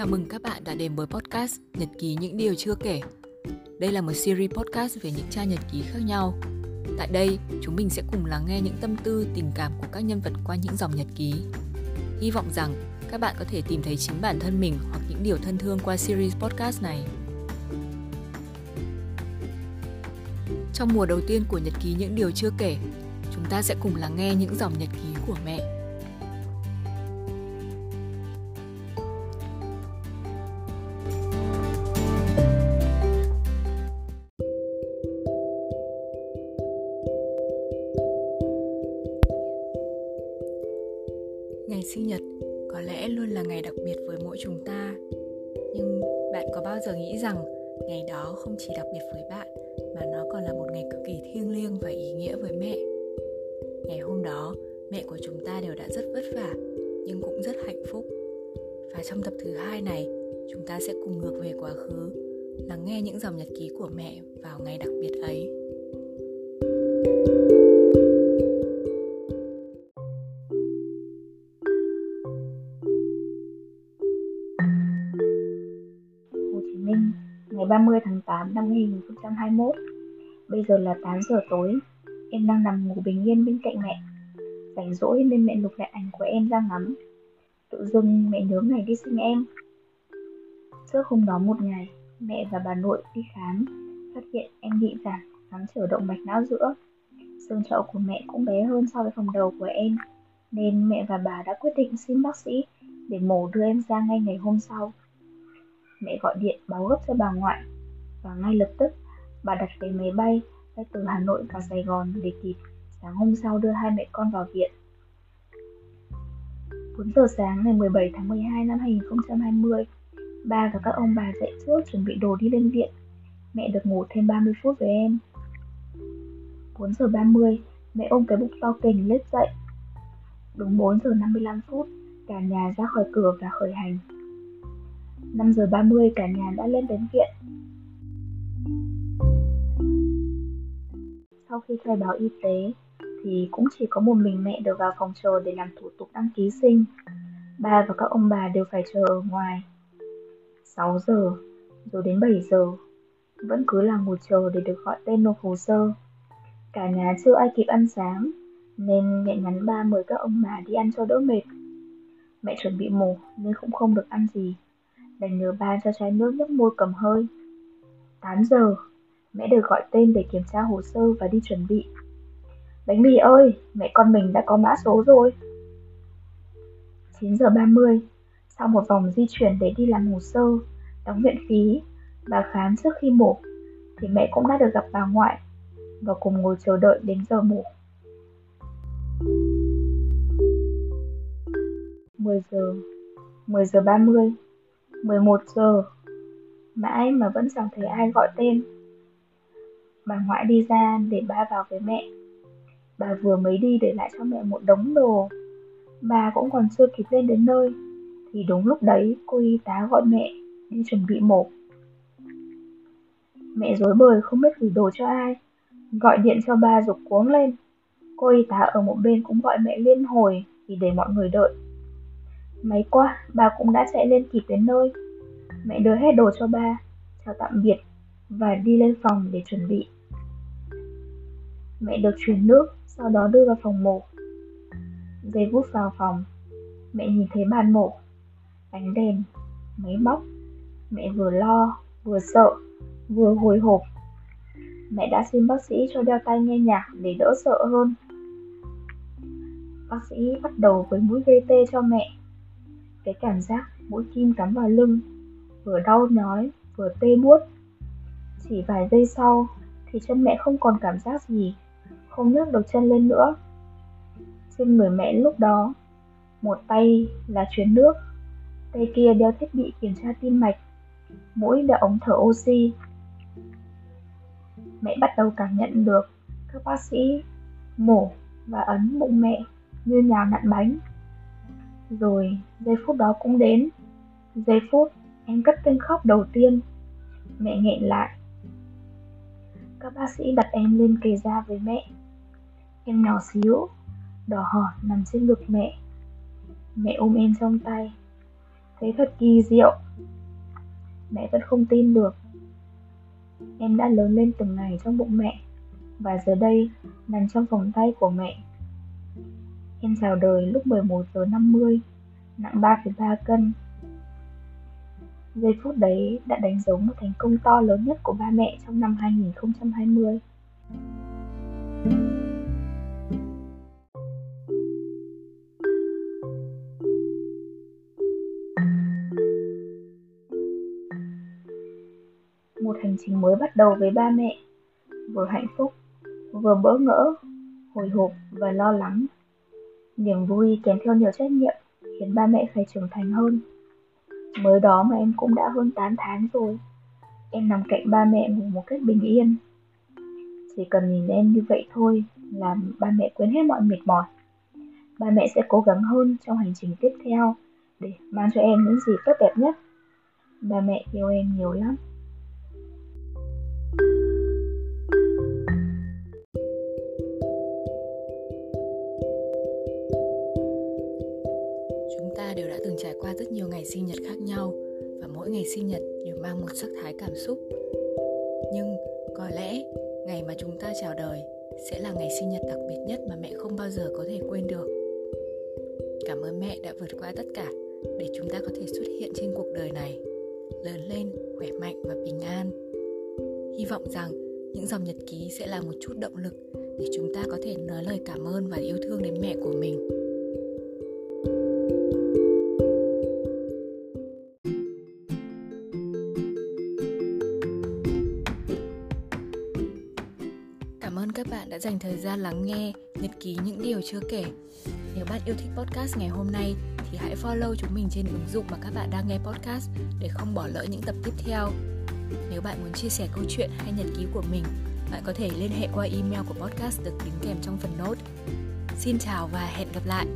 Chào mừng các bạn đã đến với podcast Nhật ký những điều chưa kể. Đây là một series podcast về những trang nhật ký khác nhau. Tại đây, chúng mình sẽ cùng lắng nghe những tâm tư, tình cảm của các nhân vật qua những dòng nhật ký. Hy vọng rằng các bạn có thể tìm thấy chính bản thân mình hoặc những điều thân thương qua series podcast này. Trong mùa đầu tiên của nhật ký những điều chưa kể, chúng ta sẽ cùng lắng nghe những dòng nhật ký của mẹ. Ngày sinh nhật có lẽ luôn là ngày đặc biệt với mỗi chúng ta. Nhưng bạn có bao giờ nghĩ rằng ngày đó không chỉ đặc biệt với bạn mà nó còn là một ngày cực kỳ thiêng liêng và ý nghĩa với mẹ. Ngày hôm đó, mẹ của chúng ta đều đã rất vất vả nhưng cũng rất hạnh phúc. Và trong tập thứ hai này, chúng ta sẽ cùng ngược về quá khứ, lắng nghe những dòng nhật ký của mẹ vào ngày đặc biệt ấy. Hồ ngày 30 tháng 8 năm 2021. Bây giờ là 8 giờ tối, em đang nằm ngủ bình yên bên cạnh mẹ. Rảnh rỗi nên mẹ lục lại ảnh của em ra ngắm. Tự dưng mẹ nhớ ngày đi sinh em. Trước hôm đó một ngày, mẹ và bà nội đi khám, phát hiện em bị giảm sáng trở động mạch não giữa. Xương chậu của mẹ cũng bé hơn so với phòng đầu của em, nên mẹ và bà đã quyết định xin bác sĩ để mổ đưa em ra ngay ngày hôm sau mẹ gọi điện báo gấp cho bà ngoại và ngay lập tức bà đặt vé máy bay bay từ Hà Nội vào Sài Gòn để kịp sáng hôm sau đưa hai mẹ con vào viện. 4 giờ sáng ngày 17 tháng 12 năm 2020, ba và các ông bà dậy trước chuẩn bị đồ đi lên viện. Mẹ được ngủ thêm 30 phút với em. 4 giờ 30, mẹ ôm cái bụng to kình lết dậy. Đúng 4 giờ 55 phút, cả nhà ra khỏi cửa và khởi hành. 5 giờ 30 cả nhà đã lên đến viện. Sau khi khai báo y tế thì cũng chỉ có một mình mẹ được vào phòng chờ để làm thủ tục đăng ký sinh. Ba và các ông bà đều phải chờ ở ngoài. 6 giờ, rồi đến 7 giờ, vẫn cứ là ngồi chờ để được gọi tên nộp hồ sơ. Cả nhà chưa ai kịp ăn sáng, nên mẹ nhắn ba mời các ông bà đi ăn cho đỡ mệt. Mẹ chuẩn bị mổ nên cũng không được ăn gì đành nhờ ban cho chai nước nhấp môi cầm hơi. 8 giờ, mẹ được gọi tên để kiểm tra hồ sơ và đi chuẩn bị. Bánh mì ơi, mẹ con mình đã có mã số rồi. 9 giờ 30, sau một vòng di chuyển để đi làm hồ sơ, đóng viện phí và khám trước khi mổ, thì mẹ cũng đã được gặp bà ngoại và cùng ngồi chờ đợi đến giờ mổ. 10 giờ, 10 giờ 30, 11 giờ, Mãi mà vẫn chẳng thấy ai gọi tên. Bà ngoại đi ra để ba vào với mẹ. Bà vừa mới đi để lại cho mẹ một đống đồ. Bà cũng còn chưa kịp lên đến nơi, Thì đúng lúc đấy cô y tá gọi mẹ đi chuẩn bị mổ. Mẹ dối bời không biết gửi đồ cho ai, Gọi điện cho ba rục cuống lên. Cô y tá ở một bên cũng gọi mẹ liên hồi Vì để mọi người đợi. Mấy qua, bà cũng đã chạy lên kịp đến nơi. Mẹ đưa hết đồ cho ba, chào tạm biệt và đi lên phòng để chuẩn bị. Mẹ được truyền nước, sau đó đưa vào phòng mổ. Giây vút vào phòng, mẹ nhìn thấy bàn mổ, ánh đèn, máy móc. Mẹ vừa lo, vừa sợ, vừa hồi hộp. Mẹ đã xin bác sĩ cho đeo tai nghe nhạc để đỡ sợ hơn. Bác sĩ bắt đầu với mũi gây tê cho mẹ cái cảm giác mũi kim cắm vào lưng, vừa đau nhói, vừa tê buốt. Chỉ vài giây sau thì chân mẹ không còn cảm giác gì, không nhấc được chân lên nữa. Trên người mẹ lúc đó, một tay là truyền nước, tay kia đeo thiết bị kiểm tra tim mạch, mũi đeo ống thở oxy. Mẹ bắt đầu cảm nhận được các bác sĩ mổ và ấn bụng mẹ như nhào nặn bánh rồi, giây phút đó cũng đến. Giây phút em cất tiếng khóc đầu tiên. Mẹ nghẹn lại. Các bác sĩ đặt em lên kề da với mẹ. Em nhỏ xíu, Đỏ hòn nằm trên ngực mẹ. Mẹ ôm em trong tay. Thế thật kỳ diệu. Mẹ vẫn không tin được. Em đã lớn lên từng ngày trong bụng mẹ. Và giờ đây, nằm trong vòng tay của mẹ. Em chào đời lúc 11 giờ 50, nặng 3,3 cân. Giây phút đấy đã đánh dấu một thành công to lớn nhất của ba mẹ trong năm 2020. Một hành trình mới bắt đầu với ba mẹ, vừa hạnh phúc, vừa bỡ ngỡ, hồi hộp và lo lắng. Niềm vui kèm theo nhiều trách nhiệm, khiến ba mẹ phải trưởng thành hơn. Mới đó mà em cũng đã hơn 8 tháng rồi. Em nằm cạnh ba mẹ ngủ một cách bình yên. Chỉ cần nhìn em như vậy thôi là ba mẹ quên hết mọi mệt mỏi. Ba mẹ sẽ cố gắng hơn trong hành trình tiếp theo để mang cho em những gì tốt đẹp nhất. Ba mẹ yêu em nhiều lắm. Ta đều đã từng trải qua rất nhiều ngày sinh nhật khác nhau và mỗi ngày sinh nhật đều mang một sắc thái cảm xúc. Nhưng có lẽ ngày mà chúng ta chào đời sẽ là ngày sinh nhật đặc biệt nhất mà mẹ không bao giờ có thể quên được. Cảm ơn mẹ đã vượt qua tất cả để chúng ta có thể xuất hiện trên cuộc đời này, lớn lên khỏe mạnh và bình an. Hy vọng rằng những dòng nhật ký sẽ là một chút động lực để chúng ta có thể nói lời cảm ơn và yêu thương đến mẹ của mình. Các bạn đã dành thời gian lắng nghe nhật ký những điều chưa kể. Nếu bạn yêu thích podcast ngày hôm nay thì hãy follow chúng mình trên ứng dụng mà các bạn đang nghe podcast để không bỏ lỡ những tập tiếp theo. Nếu bạn muốn chia sẻ câu chuyện hay nhật ký của mình, bạn có thể liên hệ qua email của podcast được đính kèm trong phần note. Xin chào và hẹn gặp lại!